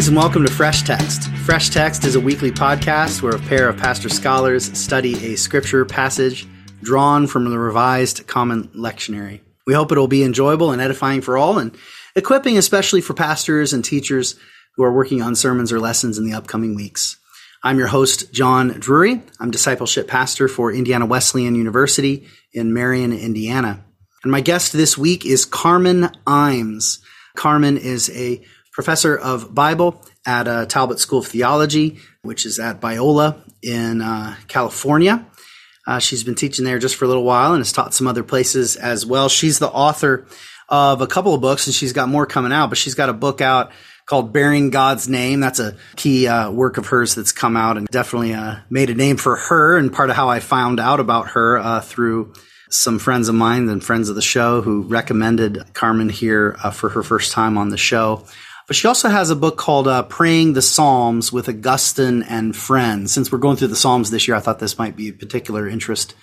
Greetings and welcome to Fresh Text. Fresh Text is a weekly podcast where a pair of pastor scholars study a scripture passage drawn from the Revised Common Lectionary. We hope it will be enjoyable and edifying for all and equipping especially for pastors and teachers who are working on sermons or lessons in the upcoming weeks. I'm your host, John Drury. I'm discipleship pastor for Indiana Wesleyan University in Marion, Indiana. And my guest this week is Carmen Imes. Carmen is a professor of Bible at uh, Talbot School of Theology, which is at Biola in uh, California. Uh, she's been teaching there just for a little while and has taught some other places as well. She's the author of a couple of books and she's got more coming out, but she's got a book out called Bearing God's Name. That's a key uh, work of hers that's come out and definitely uh, made a name for her. And part of how I found out about her uh, through some friends of mine and friends of the show who recommended Carmen here uh, for her first time on the show. But she also has a book called uh, Praying the Psalms with Augustine and Friends. Since we're going through the Psalms this year, I thought this might be of particular interest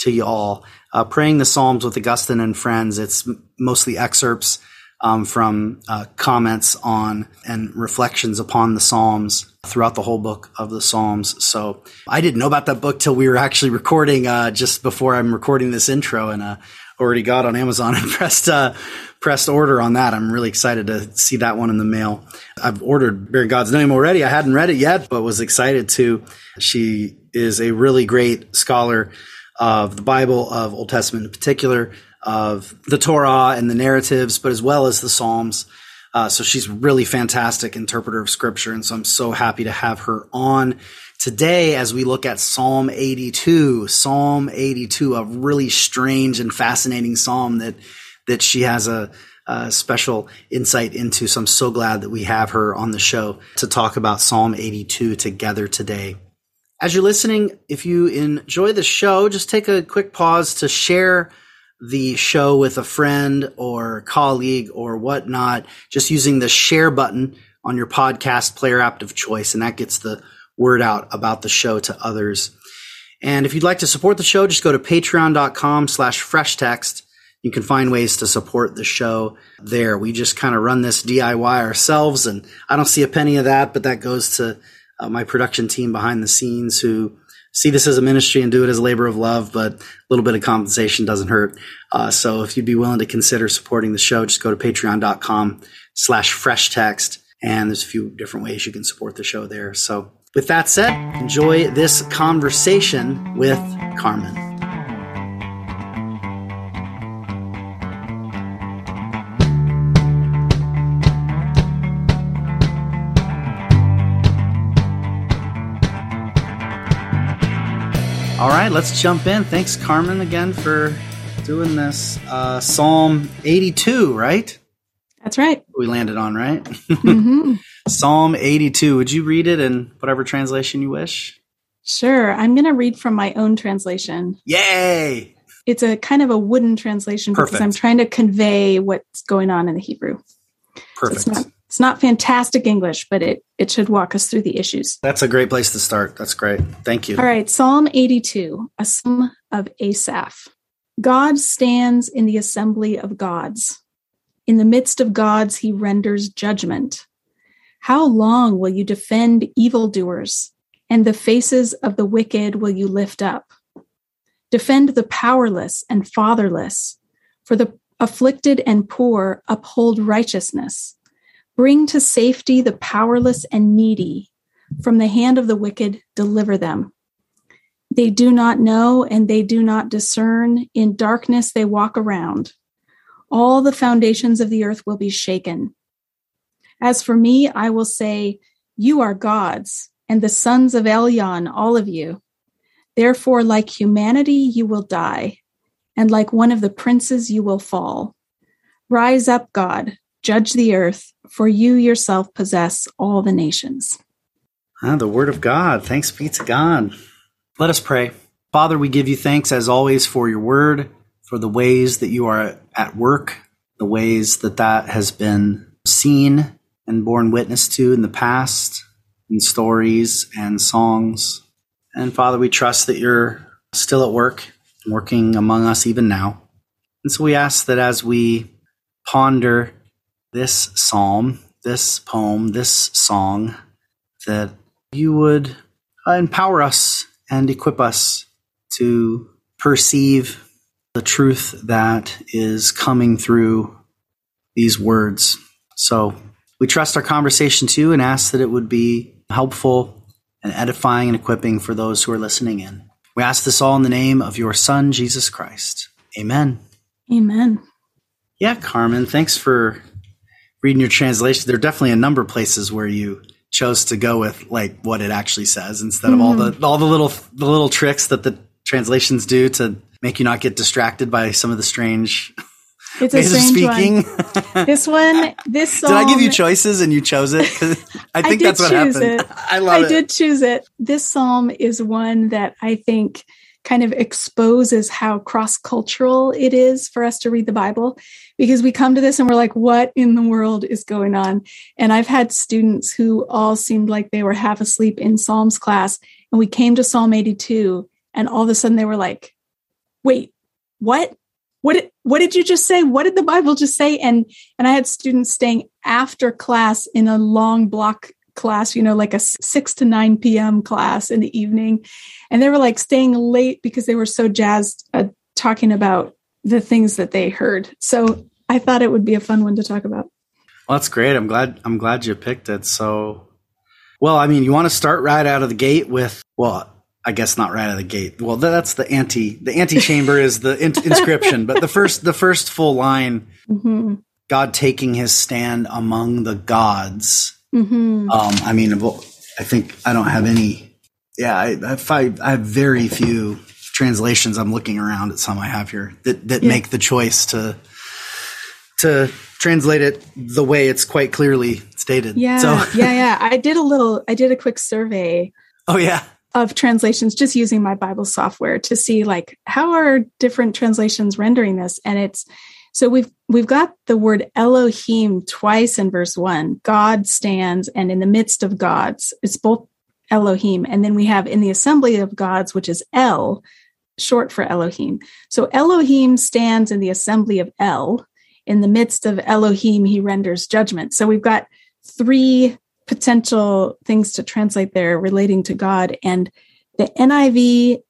to you all. Uh, Praying the Psalms with Augustine and Friends. It's mostly excerpts um, from uh, comments on and reflections upon the Psalms throughout the whole book of the Psalms. So I didn't know about that book till we were actually recording uh, just before I'm recording this intro and uh, already got on Amazon and pressed uh, pressed order on that. I'm really excited to see that one in the mail. I've ordered Bear God's Name already. I hadn't read it yet, but was excited to. She is a really great scholar of the Bible, of Old Testament in particular of the Torah and the narratives, but as well as the Psalms. Uh, so she's really fantastic interpreter of scripture. And so I'm so happy to have her on today as we look at Psalm 82. Psalm 82, a really strange and fascinating psalm that, that she has a, a special insight into. So I'm so glad that we have her on the show to talk about Psalm 82 together today. As you're listening, if you enjoy the show, just take a quick pause to share the show with a friend or colleague or whatnot, just using the share button on your podcast player app of choice. And that gets the word out about the show to others. And if you'd like to support the show, just go to patreon.com slash fresh text. You can find ways to support the show there. We just kind of run this DIY ourselves and I don't see a penny of that, but that goes to uh, my production team behind the scenes who see this as a ministry and do it as a labor of love, but a little bit of compensation doesn't hurt. Uh, so if you'd be willing to consider supporting the show, just go to patreon.com slash fresh text. And there's a few different ways you can support the show there. So with that said, enjoy this conversation with Carmen. All right, let's jump in. Thanks, Carmen, again for doing this. Uh, Psalm 82, right? That's right. We landed on, right? Mm-hmm. Psalm 82. Would you read it in whatever translation you wish? Sure. I'm going to read from my own translation. Yay! It's a kind of a wooden translation Perfect. because I'm trying to convey what's going on in the Hebrew. Perfect. So it's, not, it's not fantastic English, but it, it should walk us through the issues. That's a great place to start. That's great. Thank you. All right. Psalm 82, a psalm of Asaph. God stands in the assembly of gods. In the midst of gods, he renders judgment. How long will you defend evildoers, and the faces of the wicked will you lift up? Defend the powerless and fatherless, for the afflicted and poor uphold righteousness. Bring to safety the powerless and needy. From the hand of the wicked, deliver them. They do not know and they do not discern. In darkness, they walk around. All the foundations of the earth will be shaken. As for me, I will say, You are gods, and the sons of Elyon, all of you. Therefore, like humanity, you will die, and like one of the princes, you will fall. Rise up, God, judge the earth, for you yourself possess all the nations. Ah, the word of God. Thanks be to God. Let us pray. Father, we give you thanks as always for your word, for the ways that you are at work, the ways that that has been seen and borne witness to in the past, in stories and songs. And Father, we trust that you're still at work, working among us even now. And so we ask that as we ponder this psalm, this poem, this song, that you would empower us and equip us to perceive the truth that is coming through these words. So we trust our conversation too and ask that it would be helpful and edifying and equipping for those who are listening in. We ask this all in the name of your Son, Jesus Christ. Amen. Amen. Yeah, Carmen, thanks for reading your translation. There are definitely a number of places where you chose to go with like what it actually says instead of mm-hmm. all the all the little the little tricks that the translations do to make you not get distracted by some of the strange it's a strange speaking. one. This one, this song. Did I give you choices and you chose it? I think I that's what happened. It. I love I it. I did choose it. This psalm is one that I think kind of exposes how cross cultural it is for us to read the Bible because we come to this and we're like, what in the world is going on? And I've had students who all seemed like they were half asleep in Psalms class. And we came to Psalm 82, and all of a sudden they were like, wait, what? What did, what did you just say? What did the Bible just say? And and I had students staying after class in a long block class, you know, like a 6 to 9 p.m. class in the evening. And they were like staying late because they were so jazzed uh, talking about the things that they heard. So I thought it would be a fun one to talk about. Well, that's great. I'm glad I'm glad you picked it. So well, I mean, you want to start right out of the gate with well, I guess not right out of the gate. Well, that's the anti the antechamber is the in- inscription, but the first the first full line mm-hmm. God taking his stand among the gods. Mm-hmm. Um, I mean, I think I don't have any. Yeah, I, I, I have very few translations. I'm looking around at some I have here that that yeah. make the choice to to translate it the way it's quite clearly stated. Yeah, so. yeah, yeah. I did a little. I did a quick survey. Oh yeah. Of translations, just using my Bible software to see like how are different translations rendering this, and it's so we've we've got the word Elohim twice in verse one. God stands, and in the midst of gods, it's both Elohim, and then we have in the assembly of gods, which is El, short for Elohim. So Elohim stands in the assembly of El, in the midst of Elohim, he renders judgment. So we've got three potential things to translate there relating to God. And the NIV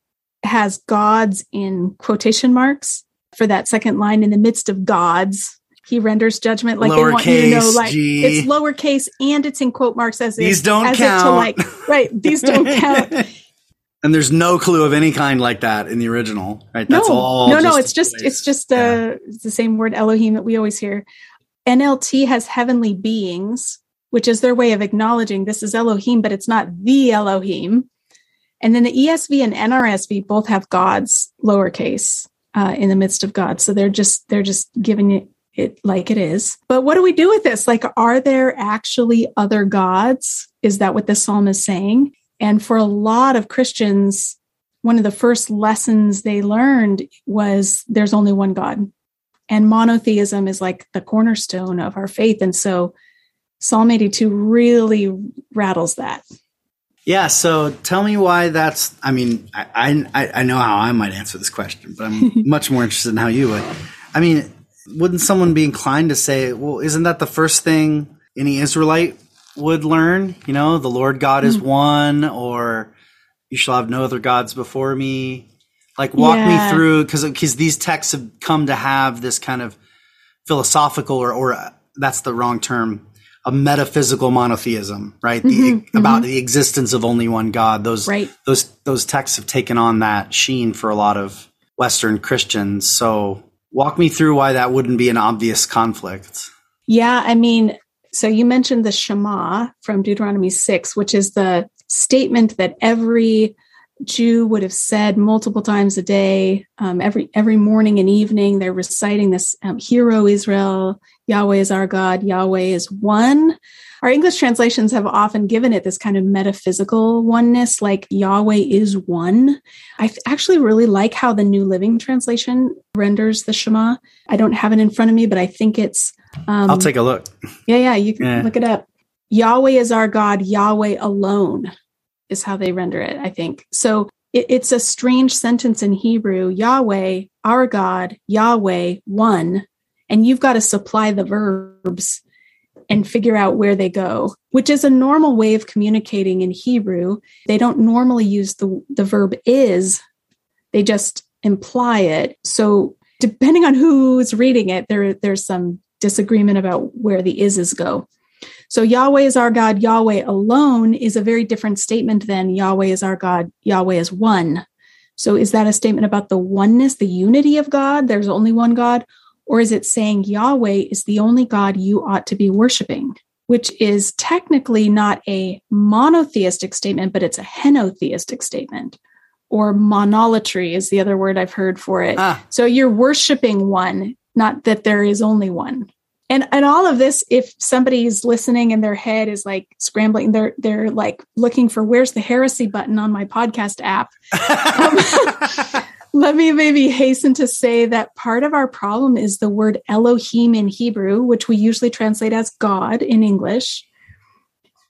has gods in quotation marks for that second line in the midst of gods. He renders judgment like they want you to know, like G. it's lowercase and it's in quote marks as these if, don't as count. to like right. These don't count. And there's no clue of any kind like that in the original, right? That's no, all. No, no, it's just place. it's just yeah. the same word Elohim that we always hear. NLT has heavenly beings, which is their way of acknowledging this is Elohim, but it's not the Elohim. And then the ESV and NRSV both have gods lowercase uh, in the midst of God, so they're just they're just giving it it like it is. But what do we do with this? Like, are there actually other gods? Is that what the psalm is saying? And for a lot of Christians, one of the first lessons they learned was there's only one God. And monotheism is like the cornerstone of our faith. And so Psalm 82 really rattles that. Yeah. So tell me why that's, I mean, I, I, I know how I might answer this question, but I'm much more interested in how you would. I mean, wouldn't someone be inclined to say, well, isn't that the first thing any Israelite would learn. You know, the Lord God is hmm. one, or you shall have no other gods before me. Like walk yeah. me through because because these texts have come to have this kind of philosophical or or uh, that's the wrong term a metaphysical monotheism, right? Mm-hmm, the, about mm-hmm. the existence of only one God. Those right. those those texts have taken on that sheen for a lot of Western Christians. So walk me through why that wouldn't be an obvious conflict. Yeah, I mean, so you mentioned the Shema from Deuteronomy 6, which is the statement that every Jew would have said multiple times a day, um, every every morning and evening. They're reciting this um, "Hear O Israel, Yahweh is our God, Yahweh is one." Our English translations have often given it this kind of metaphysical oneness, like Yahweh is one. I actually really like how the New Living Translation renders the Shema. I don't have it in front of me, but I think it's um, I'll take a look. Yeah, yeah, you can yeah. look it up. Yahweh is our God, Yahweh alone is how they render it, I think. So it, it's a strange sentence in Hebrew Yahweh, our God, Yahweh, one. And you've got to supply the verbs and figure out where they go, which is a normal way of communicating in Hebrew. They don't normally use the, the verb is, they just imply it. So depending on who's reading it, there, there's some disagreement about where the ises go. So Yahweh is our God, Yahweh alone is a very different statement than Yahweh is our God, Yahweh is one. So is that a statement about the oneness, the unity of God? There's only one God. Or is it saying Yahweh is the only God you ought to be worshiping? Which is technically not a monotheistic statement, but it's a henotheistic statement. Or monolatry is the other word I've heard for it. Ah. So you're worshiping one, not that there is only one and and all of this if somebody's listening and their head is like scrambling they're they're like looking for where's the heresy button on my podcast app um, let me maybe hasten to say that part of our problem is the word elohim in hebrew which we usually translate as god in english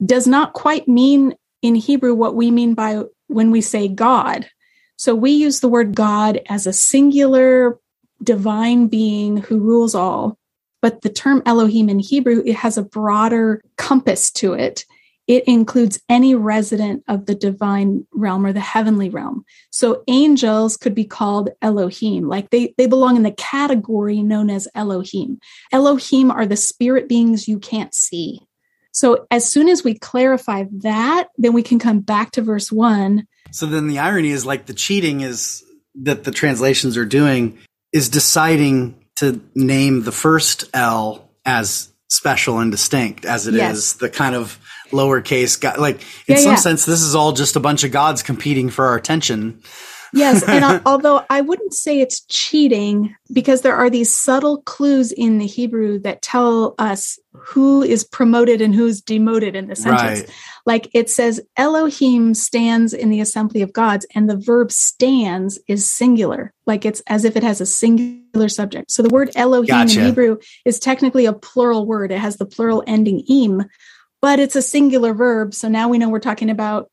does not quite mean in hebrew what we mean by when we say god so we use the word god as a singular divine being who rules all but the term Elohim in Hebrew, it has a broader compass to it. It includes any resident of the divine realm or the heavenly realm. So angels could be called Elohim, like they, they belong in the category known as Elohim. Elohim are the spirit beings you can't see. So as soon as we clarify that, then we can come back to verse one. So then the irony is like the cheating is that the translations are doing is deciding to name the first El as special and distinct as it yes. is the kind of lowercase god. Like in yeah, some yeah. sense, this is all just a bunch of gods competing for our attention. yes, and although I wouldn't say it's cheating because there are these subtle clues in the Hebrew that tell us who is promoted and who's demoted in the sentence. Right. Like it says Elohim stands in the assembly of gods and the verb stands is singular. Like it's as if it has a singular subject. So the word Elohim gotcha. in Hebrew is technically a plural word. It has the plural ending im, but it's a singular verb. So now we know we're talking about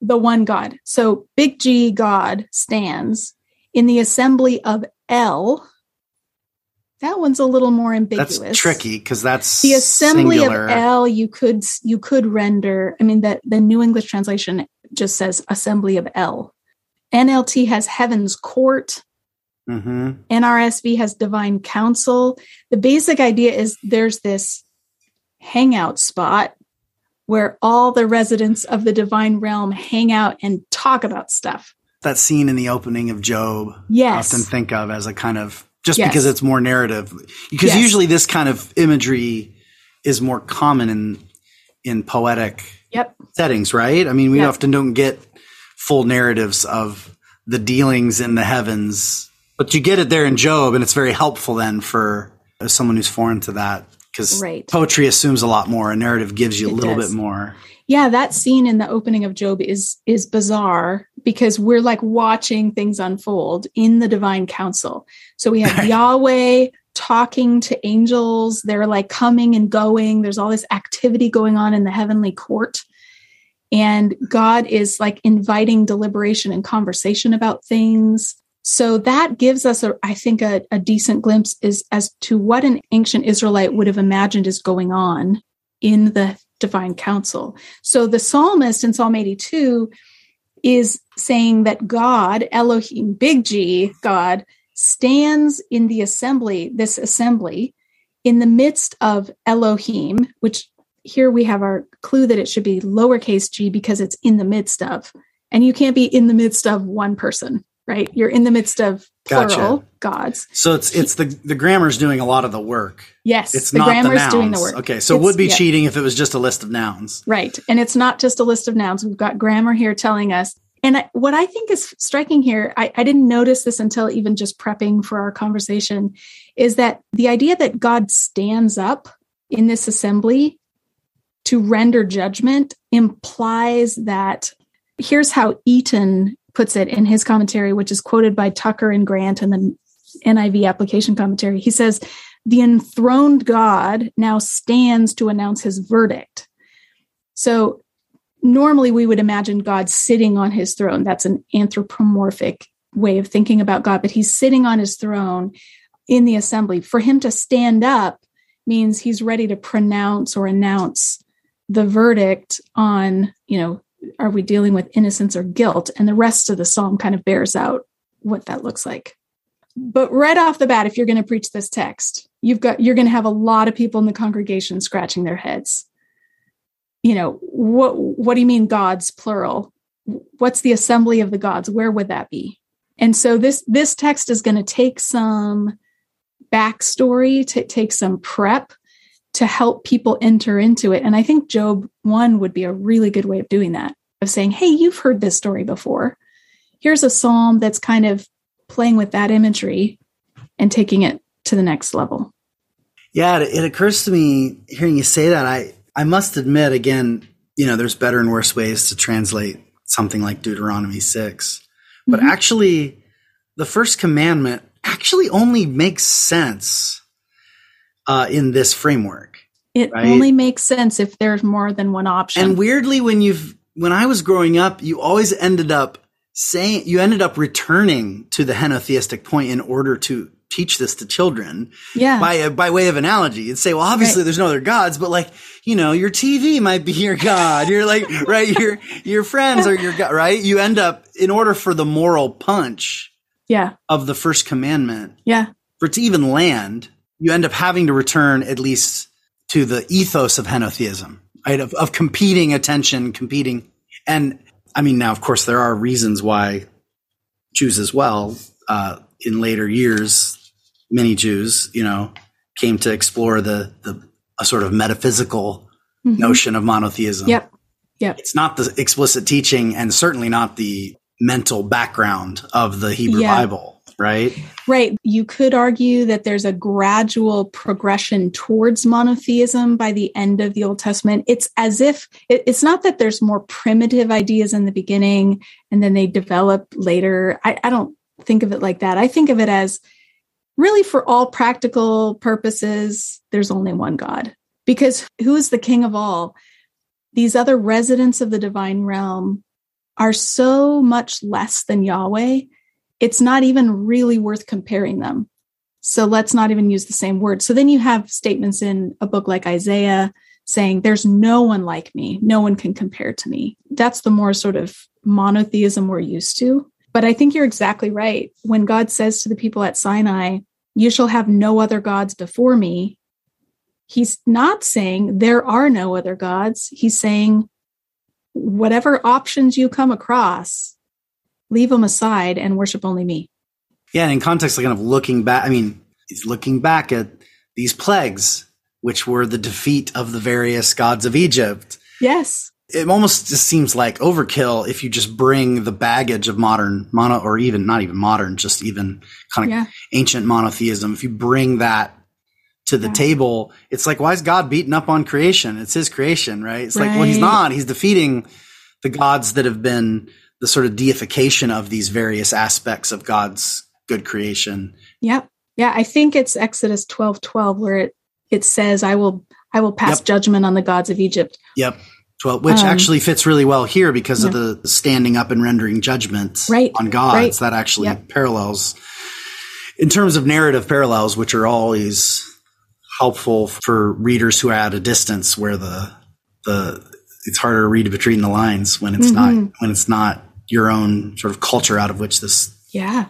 the one God. So big G God stands in the assembly of El. That one's a little more ambiguous. That's tricky because that's the assembly singular. of El. You could you could render. I mean, that the New English translation just says assembly of El. NLT has heaven's court. Mm-hmm. NRSV has divine council. The basic idea is there's this hangout spot where all the residents of the divine realm hang out and talk about stuff. That scene in the opening of Job, yes. I often think of as a kind of just yes. because it's more narrative. Because yes. usually this kind of imagery is more common in in poetic yep. settings, right? I mean, we yep. often don't get full narratives of the dealings in the heavens, but you get it there in Job, and it's very helpful then for someone who's foreign to that because right. poetry assumes a lot more. A narrative gives you a little does. bit more. Yeah, that scene in the opening of Job is is bizarre because we're like watching things unfold in the divine council. So we have Yahweh talking to angels. They're like coming and going. There's all this activity going on in the heavenly court. And God is like inviting deliberation and conversation about things. So that gives us, a, I think, a, a decent glimpse is as to what an ancient Israelite would have imagined is going on in the divine council. So the psalmist in Psalm 82 is saying that God, Elohim, big G, God, stands in the assembly, this assembly, in the midst of Elohim, which here we have our clue that it should be lowercase g because it's in the midst of. And you can't be in the midst of one person right? You're in the midst of plural gotcha. gods. So it's it's the the grammar's doing a lot of the work. Yes, it's the not grammar's the nouns. doing the work. Okay, so it's, it would be yeah. cheating if it was just a list of nouns. Right, and it's not just a list of nouns. We've got grammar here telling us. And I, what I think is striking here, I, I didn't notice this until even just prepping for our conversation, is that the idea that God stands up in this assembly to render judgment implies that here's how Eaton puts it in his commentary, which is quoted by Tucker and Grant in the NIV application commentary. He says, The enthroned God now stands to announce his verdict. So normally we would imagine God sitting on his throne. That's an anthropomorphic way of thinking about God, but he's sitting on his throne in the assembly. For him to stand up means he's ready to pronounce or announce the verdict on, you know, are we dealing with innocence or guilt? And the rest of the psalm kind of bears out what that looks like. But right off the bat, if you're going to preach this text, you've got you're going to have a lot of people in the congregation scratching their heads. You know, what what do you mean gods plural? What's the assembly of the gods? Where would that be? And so this this text is going to take some backstory, to take some prep to help people enter into it. And I think Job 1 would be a really good way of doing that, of saying, hey, you've heard this story before. Here's a psalm that's kind of playing with that imagery and taking it to the next level. Yeah, it, it occurs to me hearing you say that. I, I must admit, again, you know, there's better and worse ways to translate something like Deuteronomy 6. But mm-hmm. actually, the first commandment actually only makes sense uh, in this framework. It right? only makes sense if there's more than one option. And weirdly, when you've when I was growing up, you always ended up saying you ended up returning to the henotheistic point in order to teach this to children. Yeah. By by way of analogy, you'd say, well, obviously right. there's no other gods, but like you know, your TV might be your god. You're like right, your your friends are your god, right? You end up in order for the moral punch. Yeah. Of the first commandment. Yeah. For it to even land, you end up having to return at least to the ethos of henotheism, right? Of, of competing attention, competing. And I mean, now, of course, there are reasons why Jews as well, uh, in later years, many Jews, you know, came to explore the, the a sort of metaphysical mm-hmm. notion of monotheism. Yep. Yep. It's not the explicit teaching and certainly not the mental background of the Hebrew yeah. Bible right? Right. You could argue that there's a gradual progression towards monotheism by the end of the Old Testament. It's as if it, it's not that there's more primitive ideas in the beginning and then they develop later. I, I don't think of it like that. I think of it as really for all practical purposes, there's only one God. Because who is the king of all? These other residents of the divine realm are so much less than Yahweh it's not even really worth comparing them. So let's not even use the same word. So then you have statements in a book like Isaiah saying, There's no one like me. No one can compare to me. That's the more sort of monotheism we're used to. But I think you're exactly right. When God says to the people at Sinai, You shall have no other gods before me, he's not saying there are no other gods. He's saying, Whatever options you come across, leave them aside and worship only me. Yeah, and in context, like kind of looking back, I mean, he's looking back at these plagues, which were the defeat of the various gods of Egypt. Yes. It almost just seems like overkill if you just bring the baggage of modern mono, or even not even modern, just even kind of yeah. ancient monotheism. If you bring that to the yeah. table, it's like, why is God beating up on creation? It's his creation, right? It's right. like, well, he's not. He's defeating the gods that have been the sort of deification of these various aspects of God's good creation. Yep. Yeah, I think it's Exodus 12, 12, where it, it says, I will I will pass yep. judgment on the gods of Egypt. Yep. 12, which um, actually fits really well here because yeah. of the standing up and rendering judgments right. on gods. Right. That actually yep. parallels in terms of narrative parallels, which are always helpful for readers who are at a distance where the the it's harder to read between the lines when it's mm-hmm. not when it's not your own sort of culture out of which this yeah.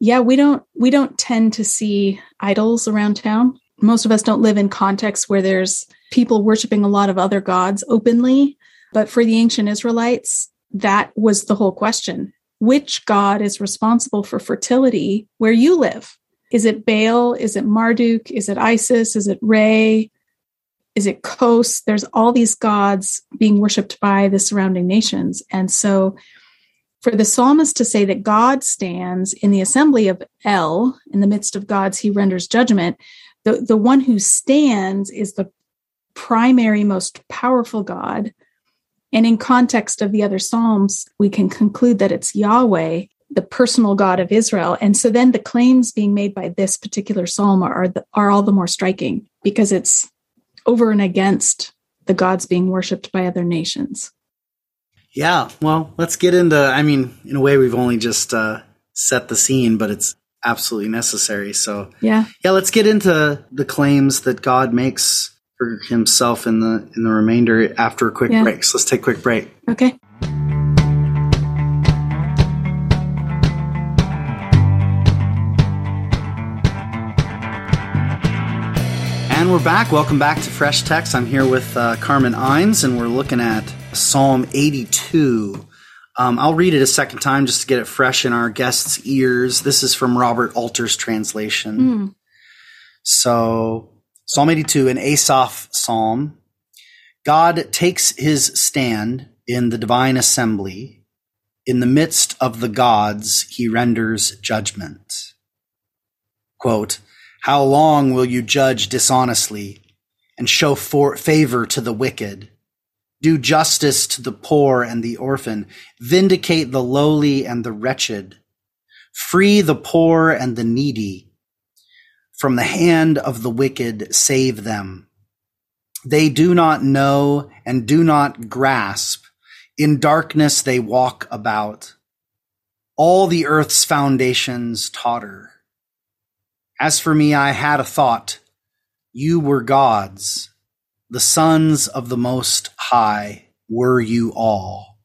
Yeah we don't we don't tend to see idols around town. Most of us don't live in contexts where there's people worshiping a lot of other gods openly. But for the ancient israelites that was the whole question. Which god is responsible for fertility where you live? Is it baal? Is it marduk? Is it isis? Is it Re is it Kos? There's all these gods being worshipped by the surrounding nations. And so for the psalmist to say that God stands in the assembly of El, in the midst of gods, he renders judgment. The, the one who stands is the primary, most powerful God. And in context of the other Psalms, we can conclude that it's Yahweh, the personal God of Israel. And so then the claims being made by this particular Psalm are, are, the, are all the more striking because it's over and against the gods being worshipped by other nations. Yeah, well, let's get into. I mean, in a way, we've only just uh, set the scene, but it's. absolutely necessary. So Yeah. yeah, let's get into the claims that God makes for himself in the in the remainder after a quick Yeah. break. So let's take a quick break. Okay. And we're back. Welcome back to Fresh Text. I'm here with uh, Carmen Imes, and we're looking at Psalm 82. Um, I'll read it a second time just to get it fresh in our guests' ears. This is from Robert Alter's translation. Mm. So, Psalm 82, an Asaph psalm. God takes his stand in the divine assembly. In the midst of the gods, he renders judgment. Quote, How long will you judge dishonestly and show for favor to the wicked? Do justice to the poor and the orphan. Vindicate the lowly and the wretched. Free the poor and the needy. From the hand of the wicked, save them. They do not know and do not grasp. In darkness they walk about. All the earth's foundations totter. As for me, I had a thought. You were gods. The sons of the Most High were you all.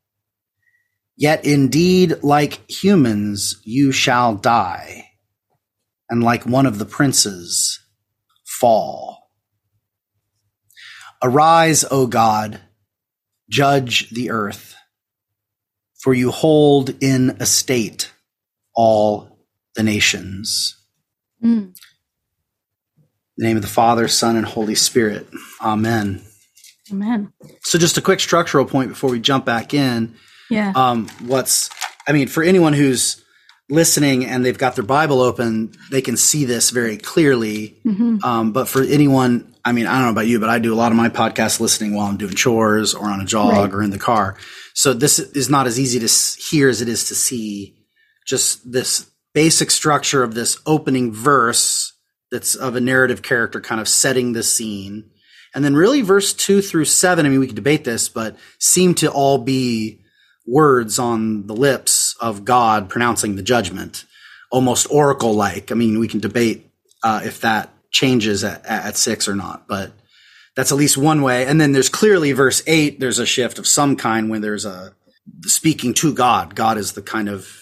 Yet indeed, like humans, you shall die, and like one of the princes, fall. Arise, O God, judge the earth, for you hold in estate all the nations. Mm. In the name of the Father, Son, and Holy Spirit. Amen. Amen. So, just a quick structural point before we jump back in. Yeah. Um, what's, I mean, for anyone who's listening and they've got their Bible open, they can see this very clearly. Mhm. Um, but for anyone, I mean, I don't know about you, but I do a lot of my podcast listening while I'm doing chores or on a jog Right. or in the car. So this is not as easy to hear as it is to see just this basic structure of this opening verse that's of a narrative character kind of setting the scene. And then really verse two through seven, I mean, we could debate this, but seem to all be words on the lips of God pronouncing the judgment, almost oracle like. I mean, we can debate uh, if that changes at, at six or not, but that's at least one way. And then there's clearly verse eight, there's a shift of some kind when there's a speaking to God. God is the kind of,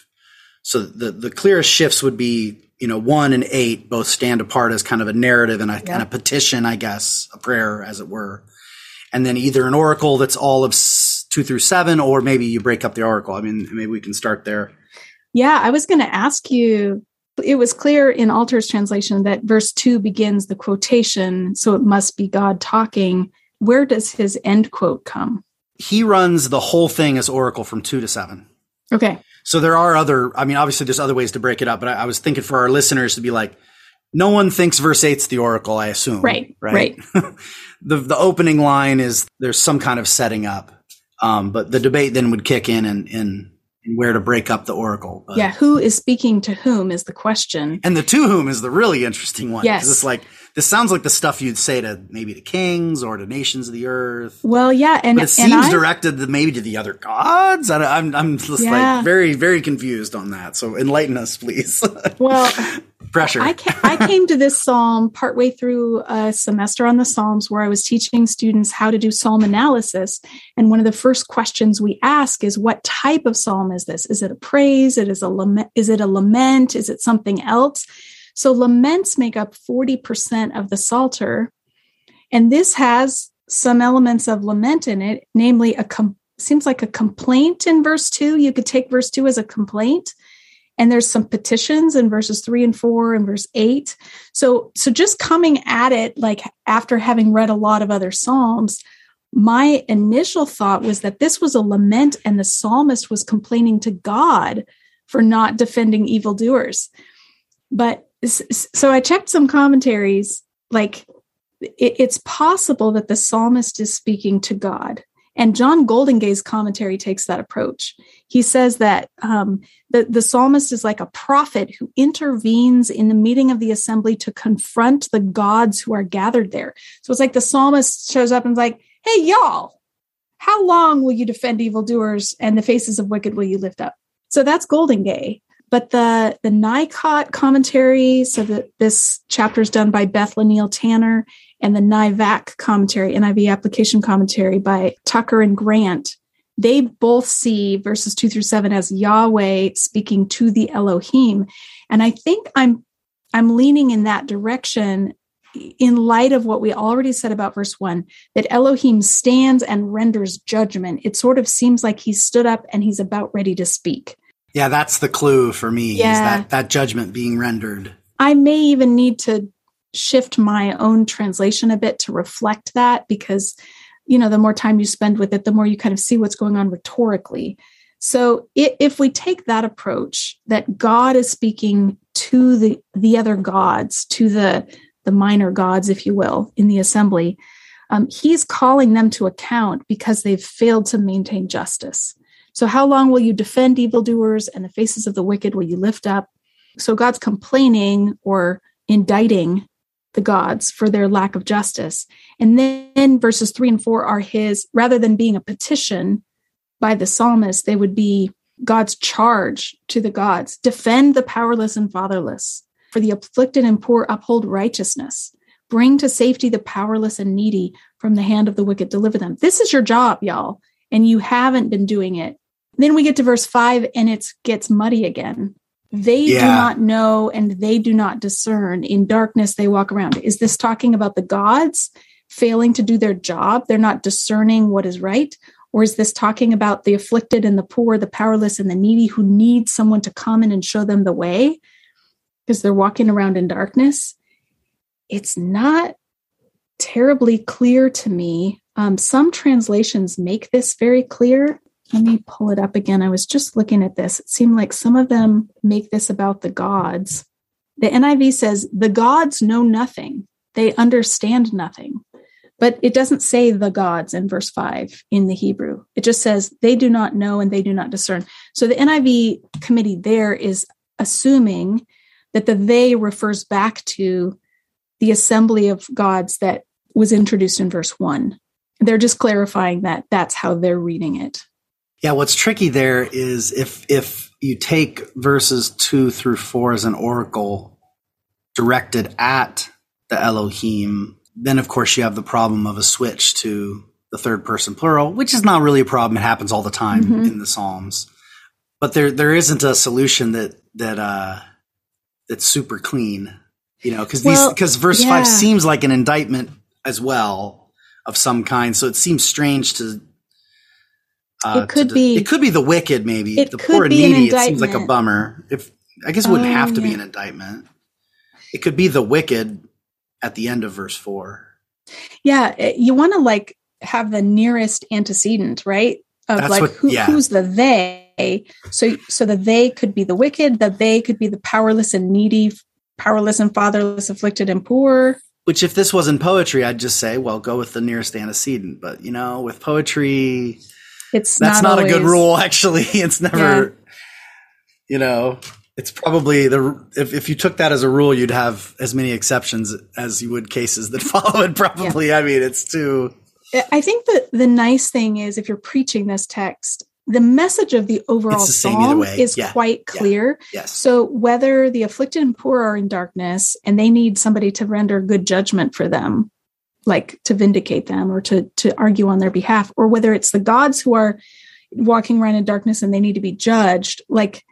so the, the clearest shifts would be, you know, one and eight both stand apart as kind of a narrative and a kind of petition, I guess, a prayer as it were. And then either an oracle that's all of two through seven, or maybe you break up the oracle. I mean, maybe we can start there. Yeah, I was going to ask you. It was clear in Alter's translation that verse two begins the quotation, so it must be God talking. Where does his end quote come? He runs the whole thing as oracle from two to seven. Okay. So there are other, I mean, obviously there's other ways to break it up, but I, I was thinking for our listeners to be like, no one thinks verse eight's the oracle, I assume. Right, Right. the, the opening line is there's some kind of setting up. Um, but the debate then would kick in and, in where to break up the oracle. But, Yeah. Who is speaking to whom is the question. And the to whom is the really interesting one. Yes. It's like, this sounds like the stuff you'd say to maybe to kings or to nations of the earth. Well, yeah, and But it seems I, directed to maybe to the other gods. I, I'm, I'm just Yeah. like very, very confused on that. So enlighten us, please. well, Pressure. I, ca- I came to this psalm partway through a semester on the Psalms where I was teaching students how to do psalm analysis. And one of the first questions we ask is, what type of psalm is this? Is it a praise? It is a lament? Is it a lament? Is it something else? So laments make up 40% of the Psalter. And this has some elements of lament in it, namely a com- seems like a complaint in verse two. You could take verse two as a complaint and there's some petitions in verses 3 and 4 and verse 8 so so just coming at it like after having read a lot of other psalms my initial thought was that this was a lament and the psalmist was complaining to god for not defending evildoers. But so i checked some commentaries like it, it's possible that the psalmist is speaking to god. And john goldingay's commentary takes that approach he says that um, the, the psalmist is like a prophet who intervenes in the meeting of the assembly to confront the gods who are gathered there. So it's like the psalmist shows up and is like, hey, y'all, how long will you defend evildoers and the faces of wicked will you lift up? So that's Goldingay. but the the NICOT commentary, so that this chapter is done by Beth LaNeel Tanner, and the NIVAC commentary, NIV application commentary by Tucker and Grant, they both see verses two through seven as Yahweh speaking to the Elohim. And I think I'm I'm leaning in that direction in light of what we already said about verse one, that Elohim stands and renders judgment. It sort of seems like he stood up and he's about ready to speak. Yeah, that's the clue for me. Yeah. that, that judgment being rendered. I may even need to shift my own translation a bit to reflect that because you know the more time you spend with it the more you kind of see what's going on rhetorically. So if we take that approach that god is speaking to the the other gods to the the minor gods if you will in the assembly um, he's calling them to account because they've failed to maintain justice. So how long will you defend evildoers and the faces of the wicked will you lift up? So god's complaining or indicting the gods for their lack of justice. And then verses three and four are his, rather than being a petition by the psalmist, they would be God's charge to the gods defend the powerless and fatherless, for the afflicted and poor uphold righteousness. Bring to safety the powerless and needy from the hand of the wicked, deliver them. This is your job, y'all, and you haven't been doing it. Then we get to verse five and it gets muddy again. They yeah. do not know and they do not discern. In darkness, they walk around. Is this talking about the gods failing to do their job? They're not discerning what is right? Or is this talking about the afflicted and the poor, the powerless and the needy who need someone to come in and show them the way because they're walking around in darkness? It's not terribly clear to me. Um, some translations make this very clear let me pull it up again. I was just looking at this. It seemed like some of them make this about the gods. The NIV says, the gods know nothing, they understand nothing. But it doesn't say the gods in verse 5 in the Hebrew. It just says they do not know and they do not discern. So the NIV committee there is assuming that the they refers back to the assembly of gods that was introduced in verse 1. They're just clarifying that that's how they're reading it. Yeah, what's tricky there is if if you take verses two through four as an oracle directed at the Elohim, then of course you have the problem of a switch to the third person plural, which is not really a problem. It happens all the time mm-hmm. in the Psalms. But there there isn't a solution that that uh that's super clean. You know, because these because verse yeah. five seems like an indictment as well of some kind. So it seems strange to uh, it could be. It could be the wicked, maybe it the poor and needy. It seems like a bummer. If I guess it wouldn't oh, have to yeah. be an indictment. It could be the wicked at the end of verse four. Yeah, eh, you want to like have the nearest antecedent, right? Of That's like what, who, yeah. who's the they. So so the they could be the wicked. The they could be the powerless and needy, powerless and fatherless, afflicted and poor. Which, if this wasn't poetry, I'd just say, well, go with the nearest antecedent. But you know, with poetry, it's that's not, not a good rule. Actually, it's never. Yeah. You know, it's probably the if if you took that as a rule, you'd have as many exceptions as you would cases that follow it. Probably, yeah. I mean, it's too. I think that the nice thing is if you're preaching this text, the message of the overall the psalm is yeah. quite clear. Yeah. Yes. So whether the afflicted and poor are in darkness and they need somebody to render good judgment for them, like to vindicate them or to to argue on their behalf or whether it's the gods who are walking around in darkness and they need to be judged like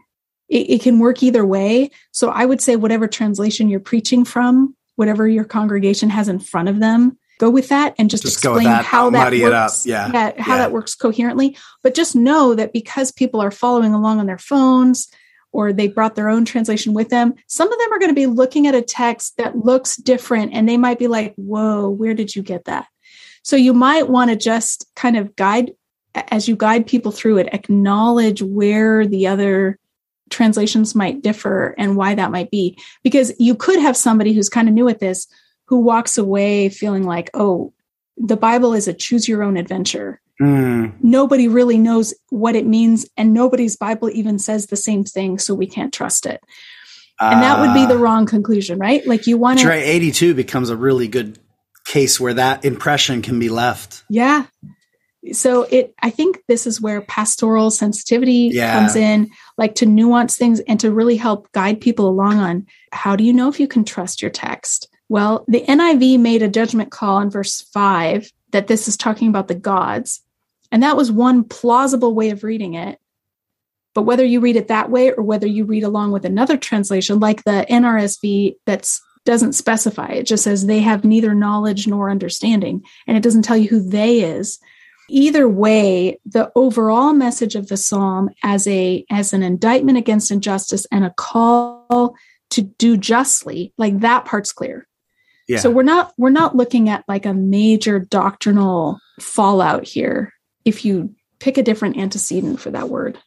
it, it can work either way so i would say whatever translation you're preaching from whatever your congregation has in front of them go with that and just, just explain that. how that works yeah. yeah how yeah. that works coherently but just know that because people are following along on their phones or they brought their own translation with them. Some of them are going to be looking at a text that looks different and they might be like, whoa, where did you get that? So you might want to just kind of guide, as you guide people through it, acknowledge where the other translations might differ and why that might be. Because you could have somebody who's kind of new at this who walks away feeling like, oh, the Bible is a choose your own adventure. Mm. Nobody really knows what it means, and nobody's Bible even says the same thing, so we can't trust it. And that would be the ah. wrong conclusion, right? Like you want to. Right, 82 becomes a really good case where that impression can be left. Yeah. so it i think this is where pastoral sensitivity Yeah. comes in like to nuance things and to really help guide people along on how do you know if you can trust your text well the niv made a judgment call in verse 5 that this is talking about the gods and that was one plausible way of reading it. But whether you read it that way or whether you read along with another translation like the nrsv that doesn't specify it just says they have neither knowledge nor understanding and it doesn't tell you who they is. Either way the overall message of the psalm as a as an indictment against injustice and a call to do justly like that part's clear. Yeah. so we're not we're not looking at like a major doctrinal fallout here if you pick a different antecedent for that word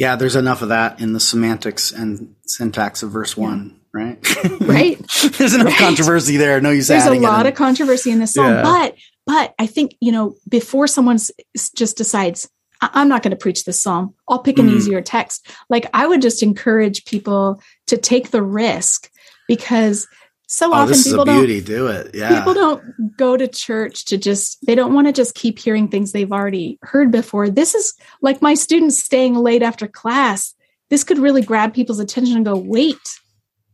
yeah, there's enough of that in the semantics and syntax of verse one, right? right there's enough Right. controversy there. No use there's a lot of controversy in this song Yeah. but but i think you know before someone s- s- just decides "I- i'm not going to preach this psalm i'll pick an Mhm. easier text like i would just encourage people to take the risk because so Oh, often this is people a don't. Do it. Yeah. people don't go to church to just they don't want to just keep hearing things they've already heard before this is like my students staying late after class this could really grab people's attention and go wait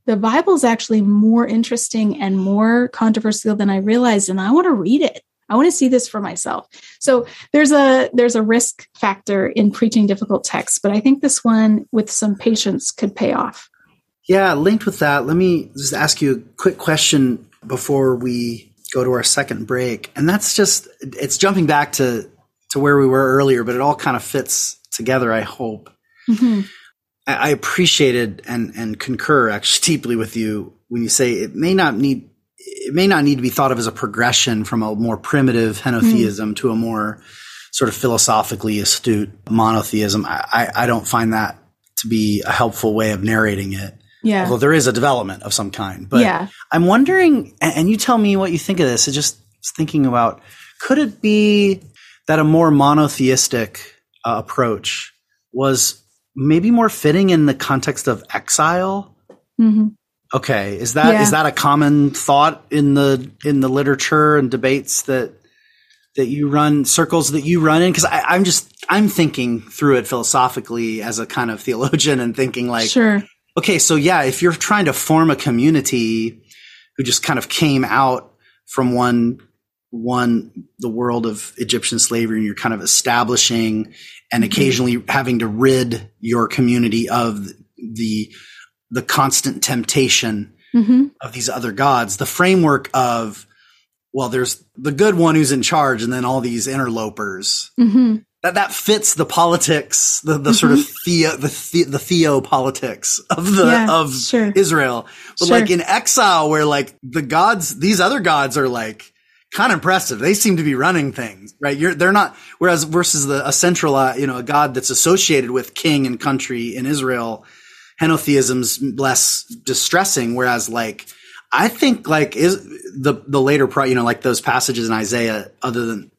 the bible is actually more interesting and more controversial than i realized and i want to read it i want to see this for myself so there's a there's a risk factor in preaching difficult texts but i think this one with some patience could pay off Yeah, linked with that, let me just ask you a quick question before we go to our second break. And that's just it's jumping back to to where we were earlier, but it all kind of fits together, I hope. Mhm. I, I appreciated and and concur actually deeply with you when you say it may not need it may not need to be thought of as a progression from a more primitive henotheism to a more sort of philosophically astute monotheism. I, I, I don't find that to be a helpful way of narrating it. Yeah Although there is a development of some kind. But yeah I'm wondering, and you tell me what you think of this. I just thinking about could it be that a more monotheistic uh, approach was maybe more fitting in the context of exile? hmm Okay, is that is Yeah. that a common thought in the in the literature and debates that that you run circles that you run in? Because I'm just I'm thinking through it philosophically as a kind of theologian and thinking like sure Okay, so yeah, if you're trying to form a community who just kind of came out from one one the world of Egyptian slavery and you're kind of establishing and occasionally having to rid your community of the the constant temptation hmm of these other gods, the framework of well, there's the good one who's in charge and then all these interlopers hmm that that fits the politics, the, the sort of theo, the, the, the theo politics of the, Yeah, of sure. Israel. But Sure. like in exile where like the gods, these other gods are like kind of impressive. They seem to be running things, right? You're, they're not, whereas versus the, a central, uh, you know, a god that's associated with king and country in Israel, henotheism's less distressing. Whereas like, I think like is the, the later, pro, you know, like those passages in Isaiah, other than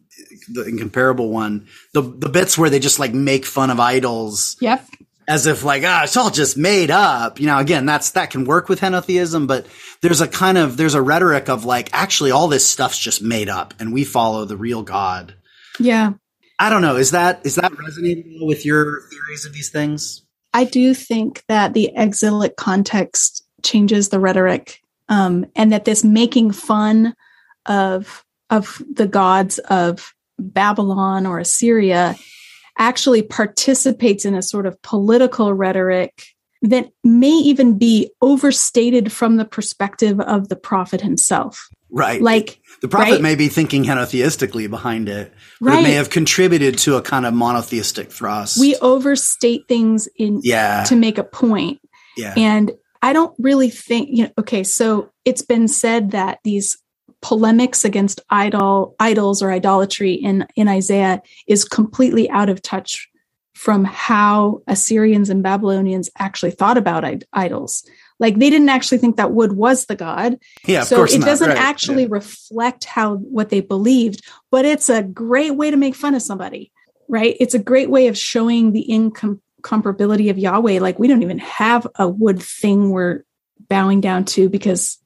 the incomparable one, the the bits where they just like make fun of idols Yep. as if like ah it's all just made up. You know, again that's that can work with henotheism, but there's a kind of there's a rhetoric of like actually all this stuff's just made up and we follow the real God. Yeah. I don't know. Is that is that resonating with your theories of these things? I do think that the exilic context changes the rhetoric, um, and that this making fun of of the gods of Babylon or Assyria actually participates in a sort of political rhetoric that may even be overstated from the perspective of the prophet himself. Right. Like, the prophet right? may be thinking henotheistically behind it, but it Right. may have contributed to a kind of monotheistic thrust. we overstate things in yeah. to make a point. yeah. And I don't really think, you know, okay, so it's been said that these polemics against idol idols or idolatry in in Isaiah is completely out of touch from how Assyrians and Babylonians actually thought about id- idols. Like they didn't actually think that wood was the god. yeah, of so it not. doesn't Right. actually Yeah. reflect how what they believed, but it's a great way to make fun of somebody, right? It's a great way of showing the incomparability of Yahweh. Like we don't even have a wood thing we're bowing down to because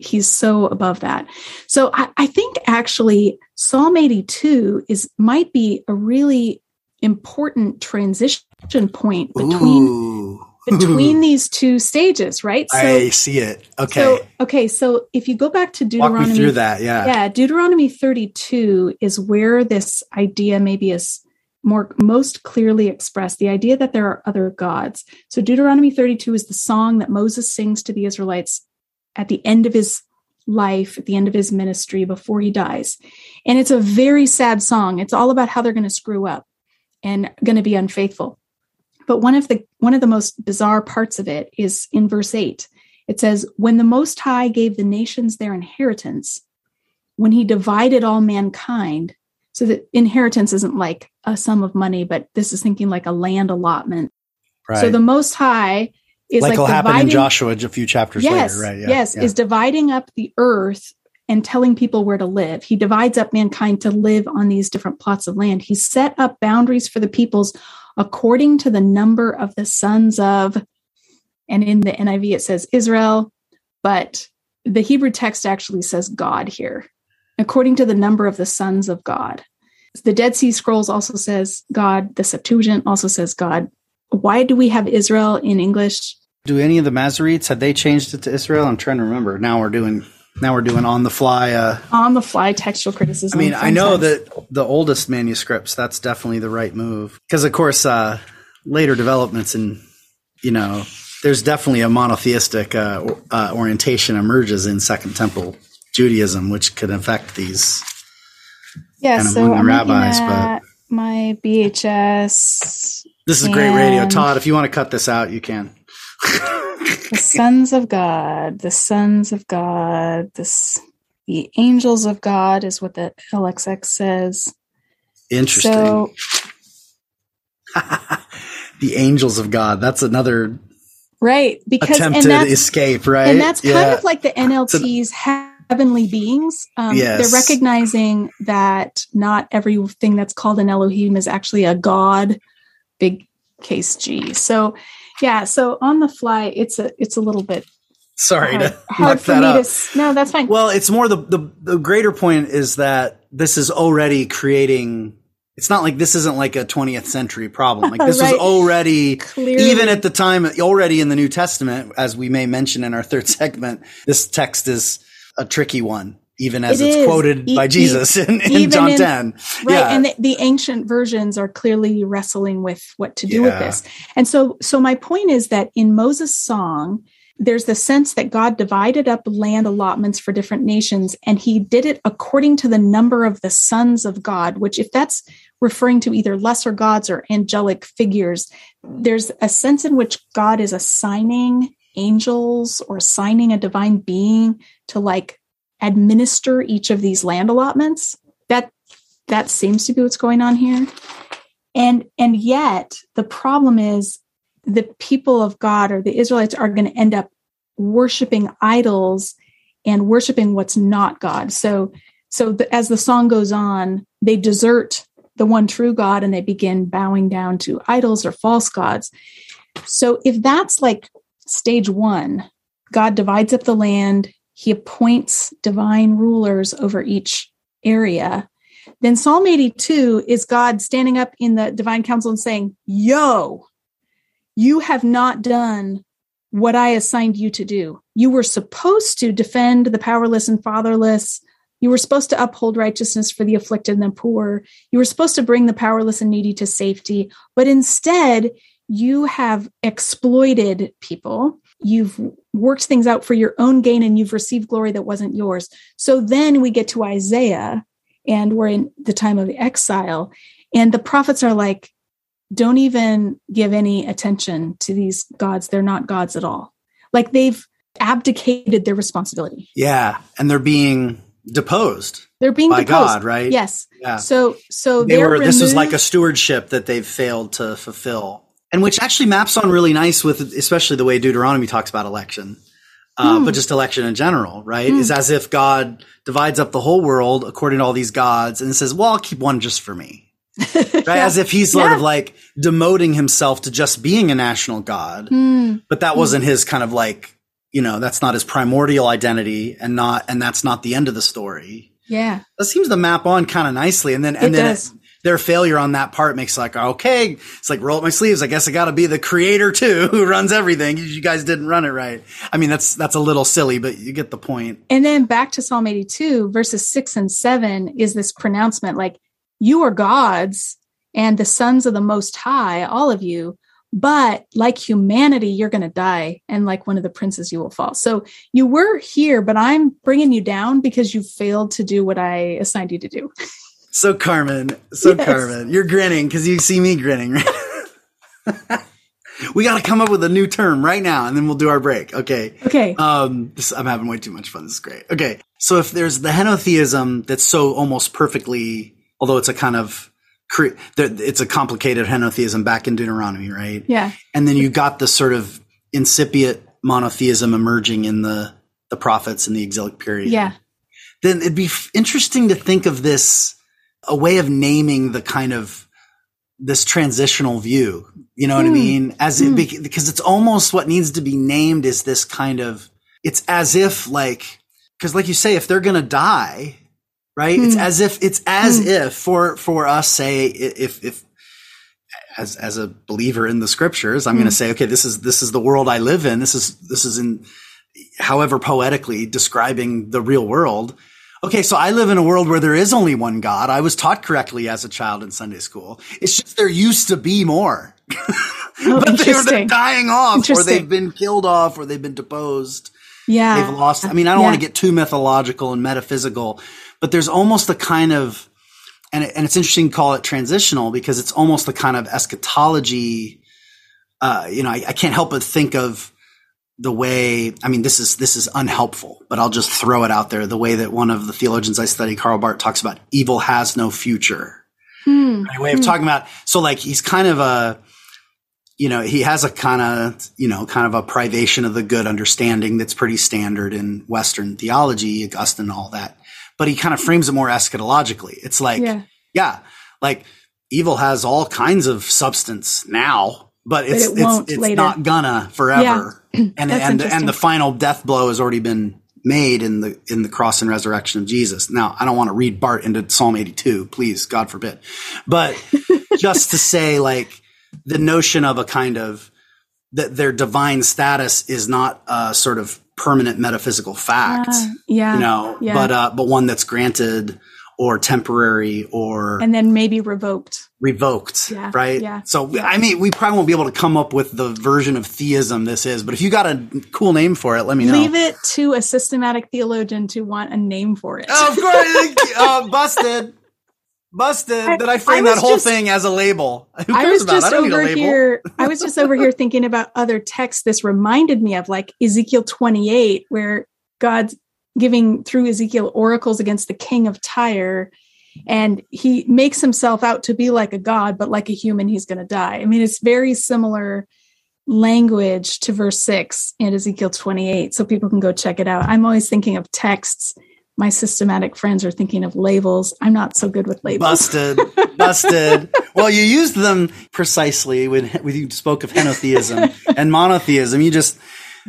he's so above that. So I, I think actually Psalm 82 is might be a really important transition point between Ooh. between these two stages, right? So I see it. Okay. so okay, so if you go back to Walk Deuteronomy me through that. Yeah. yeah, Deuteronomy 32 is where this idea maybe is more most clearly expressed the idea that there are other gods. So Deuteronomy 32 is the song that Moses sings to the Israelites at the end of his life, at the end of his ministry before he dies. And it's a very sad song. It's all about how they're going to screw up and going to be unfaithful. But one of the one of the most bizarre parts of it is in verse 8. It says, "When the Most High gave the nations their inheritance, when he divided all mankind, so that inheritance isn't like a sum of money, but this is thinking like a land allotment. Right. So the Most High is like, like, will happen in Joshua a few chapters yes, later, right? Yeah. yes, Yeah. is dividing up the earth and telling people where to live. He divides up mankind to live on these different plots of land. He set up boundaries for the peoples according to the number of the sons of, and in the NIV it says Israel, but the Hebrew text actually says God here, according to the number of the sons of God. The Dead Sea Scrolls also says God. The Septuagint also says God. Why do we have Israel in English? Do any of the Masoretes had they changed it to Israel? I'm trying to remember. Now we're doing now we're doing on the fly. Uh, On the fly textual criticism. I mean, I know sometimes. that the oldest manuscripts that's definitely the right move because, of course, uh, later developments and you know, there's definitely a monotheistic uh, uh, orientation emerges in Second Temple Judaism, which could affect these. Yeah, kind of so I'm rabbis, but- my BHS, This is great radio, Todd. If you want to cut this out, you can. The sons of God, the sons of God, this the angels of God is what the LXX says. Interesting. So the angels of God. That's another right, because attempt and to that's escape, right? and that's kind Yeah. of like the NLT's heavenly beings. Um, Yes. They're recognizing that not everything that's called an Elohim is actually a god, big case G. So, yeah. So on the fly, it's a it's a little bit Sorry hard, to hard for that me up. to. No, that's fine. Well, it's more the, the the greater point is that this is already creating. It's not like this isn't like a 20th century problem. Like this Right. was already, Clearly. even at the time, already in the New Testament, as we may mention in our third segment. This text is a tricky one, even as It it's is. quoted E- by e- Jesus in, in John in- 10. right Yeah. and the, the ancient versions are clearly wrestling with what to do with this and so so my point is that in moses song there's the sense that god divided up land allotments for different nations and he did it according to the number of the sons of god which if that's referring to either lesser gods or angelic figures there's a sense in which god is assigning angels or assigning a divine being to like administer each of these land allotments. That that seems to be what's going on here. And and yet the problem is the people of god or the israelites are going to end up worshiping idols and worshiping what's not god. So so the, as the song goes on they desert the one true god and they begin bowing down to idols or false gods. So if that's like stage 1 god divides up the land he appoints divine rulers over each area then Psalm 82 is God standing up in the divine council and saying, Yo, you have not done what I assigned you to do. You were supposed to defend the powerless and fatherless. You were supposed to uphold righteousness for the afflicted and the poor. You were supposed to bring the powerless and needy to safety. But instead, you have exploited people. You've worked things out for your own gain and you've received glory that wasn't yours. So then we get to Isaiah and we're in the time of the exile and the prophets are like don't even give any attention to these gods they're not gods at all like they've abdicated their responsibility yeah. And they're being deposed they're being by deposed God, right? yes Yeah. so so they were this is like a stewardship that they've failed to fulfill and which actually maps on really nice with especially the way deuteronomy talks about election uh, Hmm. but just election in general right Hmm. is as if god divides up the whole world according to all these gods and says well i'll keep one just for me right Yeah. as if he's sort Yeah. of like demoting himself to just being a national god Hmm. but that wasn't his kind of like you know, that's not his primordial identity and not, and that's not the end of the story. Yeah. That seems to map on kind of nicely. And then, and It then it- their failure on that part makes like, okay, it's like roll up my sleeves. I guess I got to be the creator too, who runs everything. You guys didn't run it right. I mean, that's, that's a little silly, but you get the point. And then back to Psalm 82, verses six and seven is this pronouncement like, you are gods and the sons of the Most High, all of you. But like humanity, you're going to die. And like one of the princes, you will fall. So you were here, but I'm bringing you down because you failed to do what I assigned you to do. So Carmen, so Yes. Carmen, you're grinning because you see me grinning, right? we got to come up with a new term right now and then we'll do our break. Okay. Okay. Um, this, I'm having way too much fun. This is great. Okay. So if there's the henotheism that's so almost perfectly, although it's a kind of, it's a complicated henotheism back in Deuteronomy, right? yeah. And then you got this sort of incipient monotheism emerging in the, the prophets in the exilic period Yeah. then it'd be f- interesting to think of this a way of naming the kind of this transitional view. You know what I Hmm. mean? As it bec- because it's almost what needs to be named is this kind of it's as if like because like you say if they're gonna die right it's Hmm. as if it's as if for for us say if if as as a believer in the scriptures i'm Hmm. going to say okay this is this is the world i live in this is this is in however poetically describing the real world okay so i live in a world where there is only one god i was taught correctly as a child in sunday school it's just there used to be more Oh, but they're, they're dying off or they've been killed off or they've been deposed Yeah. they've lost. I mean, I don't Yeah. want to get too mythological and metaphysical, but there's almost a kind of, and, it, and it's interesting to call it transitional because it's almost a kind of eschatology. Uh, you know, I, I can't help but think of the way, I mean, this is, this is unhelpful, but I'll just throw it out there. The way that one of the theologians I study, Karl Barth, talks about evil has no future Hmm. a way of talking about so like he's kind of a you know he has a kind of you know kind of a privation of the good understanding that's pretty standard in western theology augustine and all that but he kind of frames it more eschatologically it's like Yeah. yeah like evil has all kinds of substance now but it's it it's, it's not gonna forever and and and the final death blow has already been made in the in the cross and resurrection of Jesus. Now, I don't want to read Barth into Psalm 82, please, God forbid. But just to say like the notion of a kind of that their divine status is not a sort of permanent metaphysical fact, Ah, yeah. you know, yeah. but uh but one that's granted or temporary or and then maybe revoked. Revoked, Yeah, right? yeah, So, yeah. I mean, we probably won't be able to come up with the version of theism this is, but if you got a cool name for it, let me know. Leave it to a systematic theologian to want a name for it. Oh, of course, uh, busted, busted. I- Did I frame I that whole just- thing as a label? Who I cares was about? just I don't need a over label. here. I was just over here thinking about other texts. This reminded me of like Ezekiel 28, where God's giving through Ezekiel oracles against the king of Tyre. And he makes himself out to be like a god, but like a human, he's going to die. I mean, it's very similar language to verse six in Ezekiel 28. So people can go check it out. I'm always thinking of texts. My systematic friends are thinking of labels. I'm not so good with labels. Busted, busted. well, you used them precisely when, when you spoke of henotheism and monotheism. You just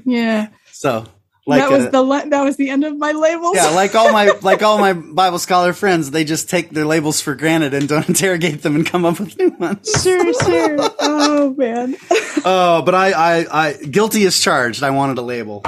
Yeah. so like that was a- the le- that was the end of my labels. Yeah, like all my like all my Bible scholar friends, they just take their labels for granted and don't interrogate them and come up with new ones. sure, sure. Oh man. Oh, but I, I, I guilty as charged. I wanted a label,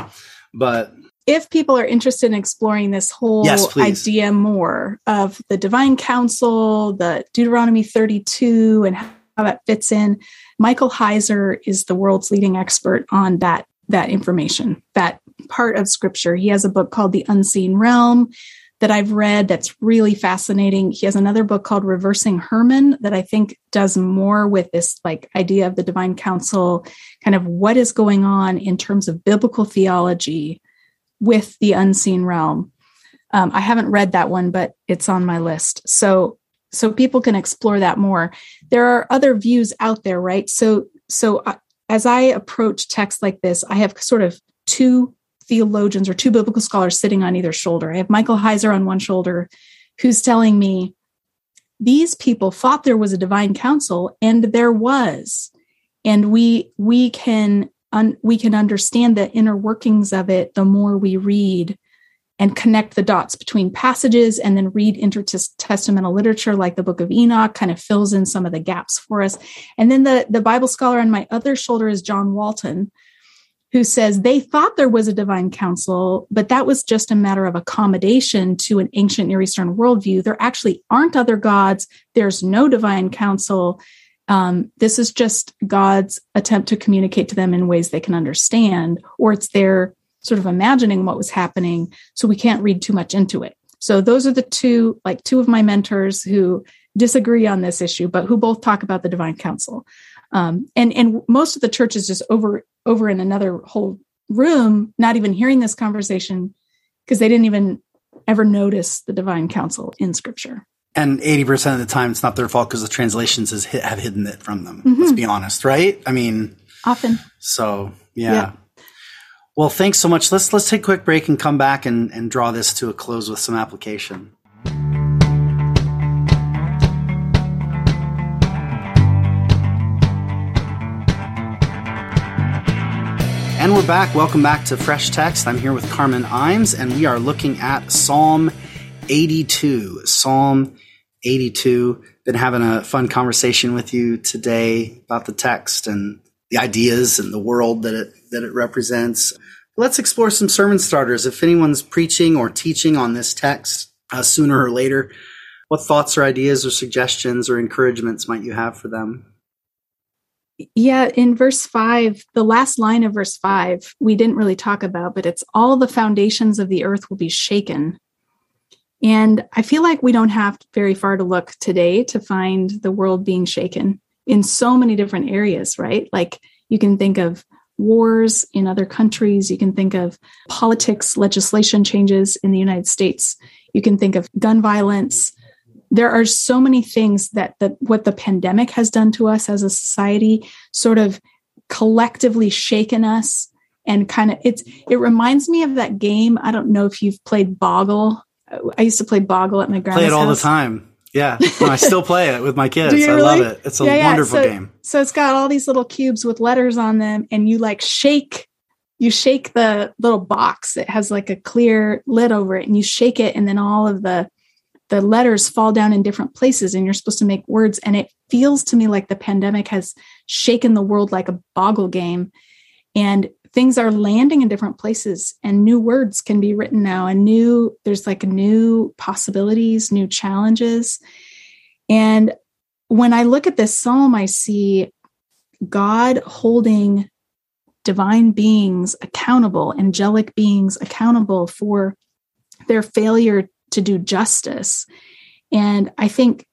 but If people are interested in exploring this whole Yes, idea more of the divine council, the Deuteronomy 32 and how that fits in, Michael Heiser is the world's leading expert on that that information, that part of scripture. He has a book called The Unseen Realm that I've read that's really fascinating. He has another book called Reversing Hermon that I think does more with this like idea of the divine council, kind of what is going on in terms of biblical theology with the unseen realm. Um, I haven't read that one, but it's on my list. So so people can explore that more. There are other views out there, right? So so uh, as I approach texts like this, I have sort of two theologians or two biblical scholars sitting on either shoulder. I have Michael Heiser on one shoulder, who's telling me these people thought there was a divine council, and there was, and we we can un- we can understand the inner workings of it the more we read and connect the dots between passages and then read intertestamental literature like the book of enoch kind of fills in some of the gaps for us. And then the, the bible scholar on my other shoulder is john walton who says they thought there was a divine council but that was just a matter of accommodation to an ancient near eastern worldview. There actually aren't other gods. There's no divine council. Um, this is just god's attempt to communicate to them in ways they can understand or it's their sort of imagining what was happening. So we can't read too much into it. So those are the two, like two of my mentors who disagree on this issue, but who both talk about the divine council. Um, and and most of the church is just over over in another whole room, not even hearing this conversation because they didn't even ever notice the divine council in scripture. And 80% of the time, it's not their fault because the translations hit, have hidden it from them. Mm-hmm. Let's be honest, right? I mean, often. So, yeah. yeah. Well, thanks so much. Let's let's take a quick break and come back and, and draw this to a close with some application. And we're back. Welcome back to Fresh Text. I'm here with Carmen Imes, and we are looking at Psalm 82. Psalm 82. Been having a fun conversation with you today about the text and the ideas and the world that it that it represents. Let's explore some sermon starters. If anyone's preaching or teaching on this text uh, sooner or later, what thoughts or ideas or suggestions or encouragements might you have for them? Yeah, in verse five, the last line of verse five, we didn't really talk about, but it's all the foundations of the earth will be shaken. And I feel like we don't have very far to look today to find the world being shaken in so many different areas, right? Like you can think of wars in other countries. You can think of politics, legislation changes in the United States. You can think of gun violence. There are so many things that, that what the pandemic has done to us as a society sort of collectively shaken us and kind of it's it reminds me of that game. I don't know if you've played Boggle. I used to play Boggle at my grandma's Play it all house. the time. Yeah, no, I still play it with my kids. I love it. It's a yeah, yeah. wonderful so, game. So it's got all these little cubes with letters on them, and you like shake, you shake the little box. It has like a clear lid over it, and you shake it, and then all of the the letters fall down in different places, and you're supposed to make words. And it feels to me like the pandemic has shaken the world like a boggle game, and things are landing in different places and new words can be written now and new there's like new possibilities new challenges. And when i look at this psalm i see god holding divine beings accountable angelic beings accountable for their failure to do justice. And i think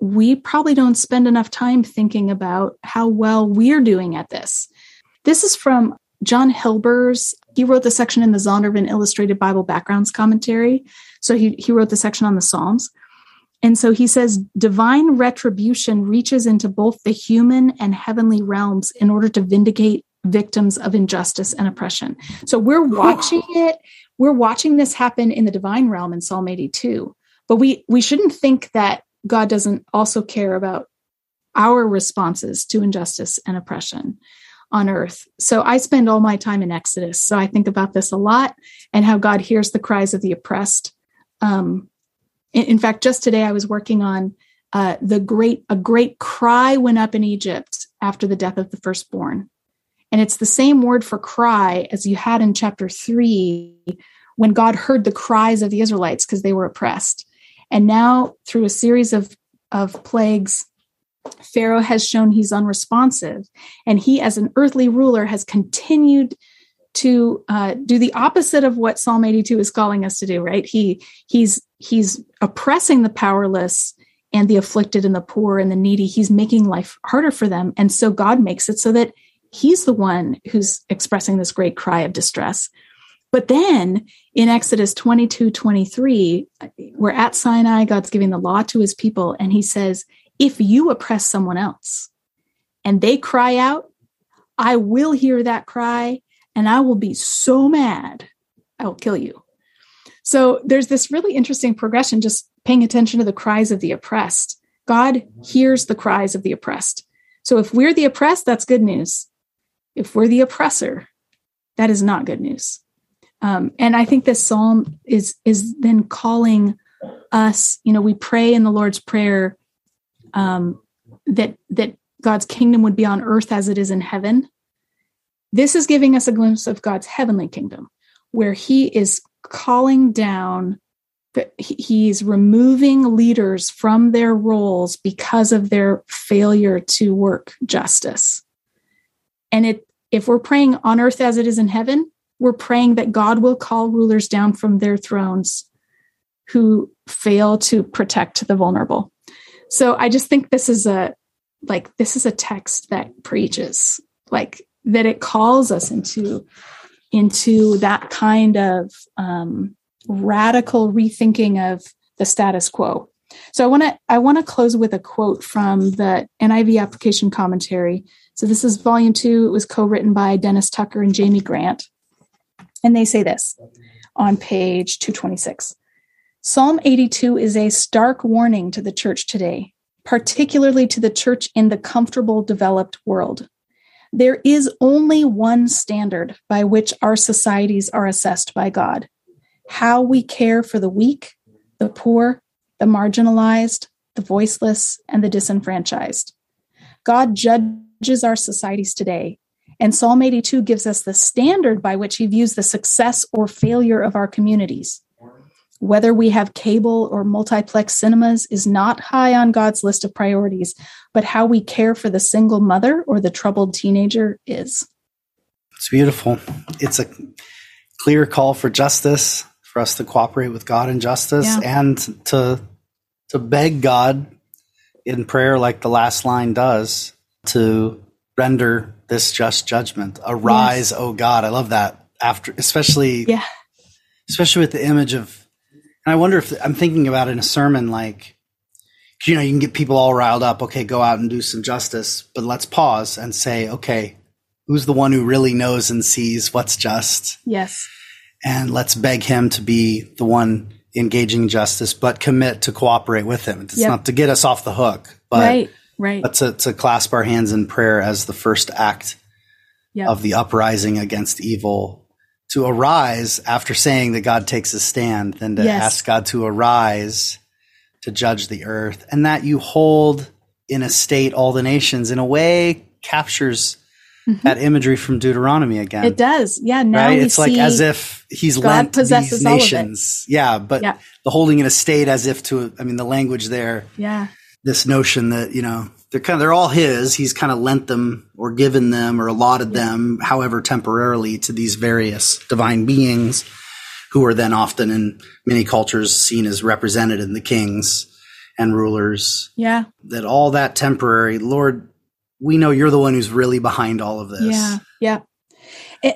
we probably don't spend enough time thinking about how well we're doing at this. This is from John Hilbers, he wrote the section in the Zondervan Illustrated Bible Backgrounds Commentary. So he, he wrote the section on the Psalms. And so he says divine retribution reaches into both the human and heavenly realms in order to vindicate victims of injustice and oppression. So we're watching it, we're watching this happen in the divine realm in Psalm 82. But we we shouldn't think that God doesn't also care about our responses to injustice and oppression on earth. So I spend all my time in Exodus. So I think about this a lot and how God hears the cries of the oppressed. Um, in, in fact, just today I was working on uh, the great a great cry went up in Egypt after the death of the firstborn, and it's the same word for cry as you had in chapter three when God heard the cries of the Israelites because they were oppressed, and now through a series of of plagues Pharaoh has shown he's unresponsive, and he, as an earthly ruler, has continued to uh, do the opposite of what Psalm 82 is calling us to do. Right? He he's he's oppressing the powerless and the afflicted and the poor and the needy. He's making life harder for them, and so God makes it so that he's the one who's expressing this great cry of distress. But then in Exodus 22 23, we're at Sinai, God's giving the law to his people, and he says, if you oppress someone else and they cry out, I will hear that cry and I will be so mad, I will kill you. So there's this really interesting progression, just paying attention to the cries of the oppressed. God hears the cries of the oppressed. So if we're the oppressed, that's good news. if we're the oppressor, that is not good news. Um, and I think this psalm is is then calling us. You know, we pray in the Lord's prayer um, that that God's kingdom would be on earth as it is in heaven. This is giving us a glimpse of God's heavenly kingdom, where He is calling down. He's removing leaders from their roles because of their failure to work justice. And it, if we're praying on earth as it is in heaven, we're praying that God will call rulers down from their thrones who fail to protect the vulnerable. So I just think this is a like this is a text that preaches like that it calls us into into that kind of um, radical rethinking of the status quo. So I want to I want to close with a quote from the NIV application commentary. So this is volume 2. It was co-written by Dennis Tucker and Jamie Grant. And they say this on page 226. Psalm 82 is a stark warning to the church today, particularly to the church in the comfortable developed world. There is only one standard by which our societies are assessed by God how we care for the weak, the poor, the marginalized, the voiceless, and the disenfranchised. God judges our societies today, and Psalm 82 gives us the standard by which he views the success or failure of our communities. Whether we have cable or multiplex cinemas is not high on God's list of priorities, but how we care for the single mother or the troubled teenager is. It's beautiful. It's a clear call for justice, for us to cooperate with God in justice yeah. and to to beg God in prayer like the last line does to render this just judgment. Arise, yes. O God. I love that. After especially yeah. especially with the image of and I wonder if I'm thinking about in a sermon, like, you know, you can get people all riled up. Okay, go out and do some justice, but let's pause and say, okay, who's the one who really knows and sees what's just? Yes. And let's beg him to be the one engaging justice, but commit to cooperate with him. It's yep. not to get us off the hook, but, right, right. but to, to clasp our hands in prayer as the first act yep. of the uprising against evil to arise after saying that God takes a stand than to yes. ask God to arise to judge the earth. And that you hold in a state all the nations in a way captures mm-hmm. that imagery from Deuteronomy again. It does. Yeah. Now right? it's like as if he's God lent these nations. Yeah. But yeah. the holding in a state as if to, I mean, the language there. Yeah. This notion that, you know, they're kind of they're all his. He's kind of lent them or given them or allotted them, however temporarily, to these various divine beings, who are then often in many cultures seen as represented in the kings and rulers. Yeah, that all that temporary, Lord, we know you're the one who's really behind all of this. Yeah, yeah.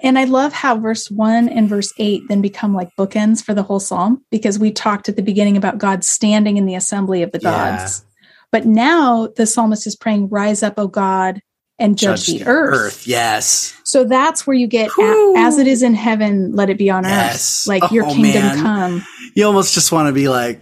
And I love how verse one and verse eight then become like bookends for the whole psalm because we talked at the beginning about God standing in the assembly of the gods. But now the psalmist is praying, Rise up, O God, and judge, judge the, the earth. earth. Yes. So that's where you get, as it is in heaven, let it be on yes. earth. Like oh, your kingdom man. come. You almost just want to be like,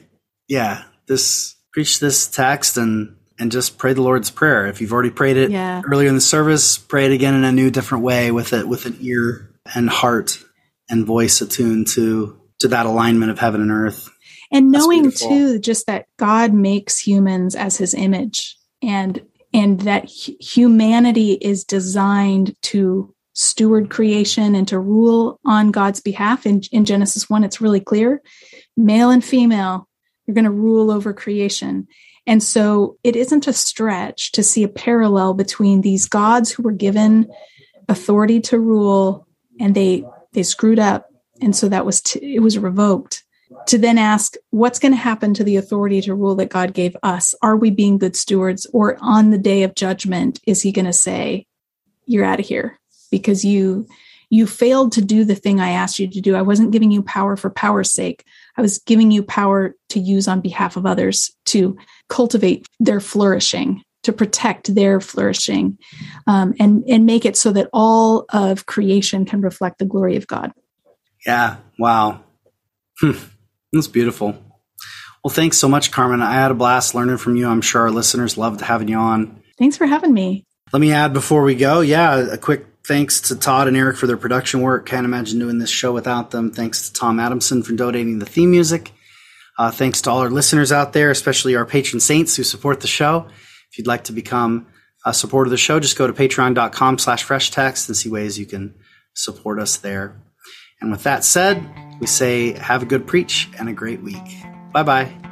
yeah, this, preach this text and, and just pray the Lord's Prayer. If you've already prayed it yeah. earlier in the service, pray it again in a new, different way with it, with an ear and heart and voice attuned to, to that alignment of heaven and earth and knowing too just that god makes humans as his image and and that humanity is designed to steward creation and to rule on god's behalf. In, in genesis 1 it's really clear male and female you're going to rule over creation. And so it isn't a stretch to see a parallel between these gods who were given authority to rule and they they screwed up. And so that was t- it was revoked to then ask what's going to happen to the authority to rule that God gave us? Are we being good stewards? Or on the day of judgment, is he going to say, You're out of here because you you failed to do the thing I asked you to do. I wasn't giving you power for power's sake. I was giving you power to use on behalf of others to cultivate their flourishing, to protect their flourishing, um, and and make it so that all of creation can reflect the glory of God. Yeah. Wow. Hmm. That's beautiful. Well, thanks so much, Carmen. I had a blast learning from you. I'm sure our listeners loved having you on. Thanks for having me. Let me add before we go, yeah, a quick Thanks to Todd and Eric for their production work. Can't imagine doing this show without them. Thanks to Tom Adamson for donating the theme music. Uh, thanks to all our listeners out there, especially our patron saints who support the show. If you'd like to become a supporter of the show, just go to patreon.com slash fresh text and see ways you can support us there. And with that said, we say have a good preach and a great week. Bye bye.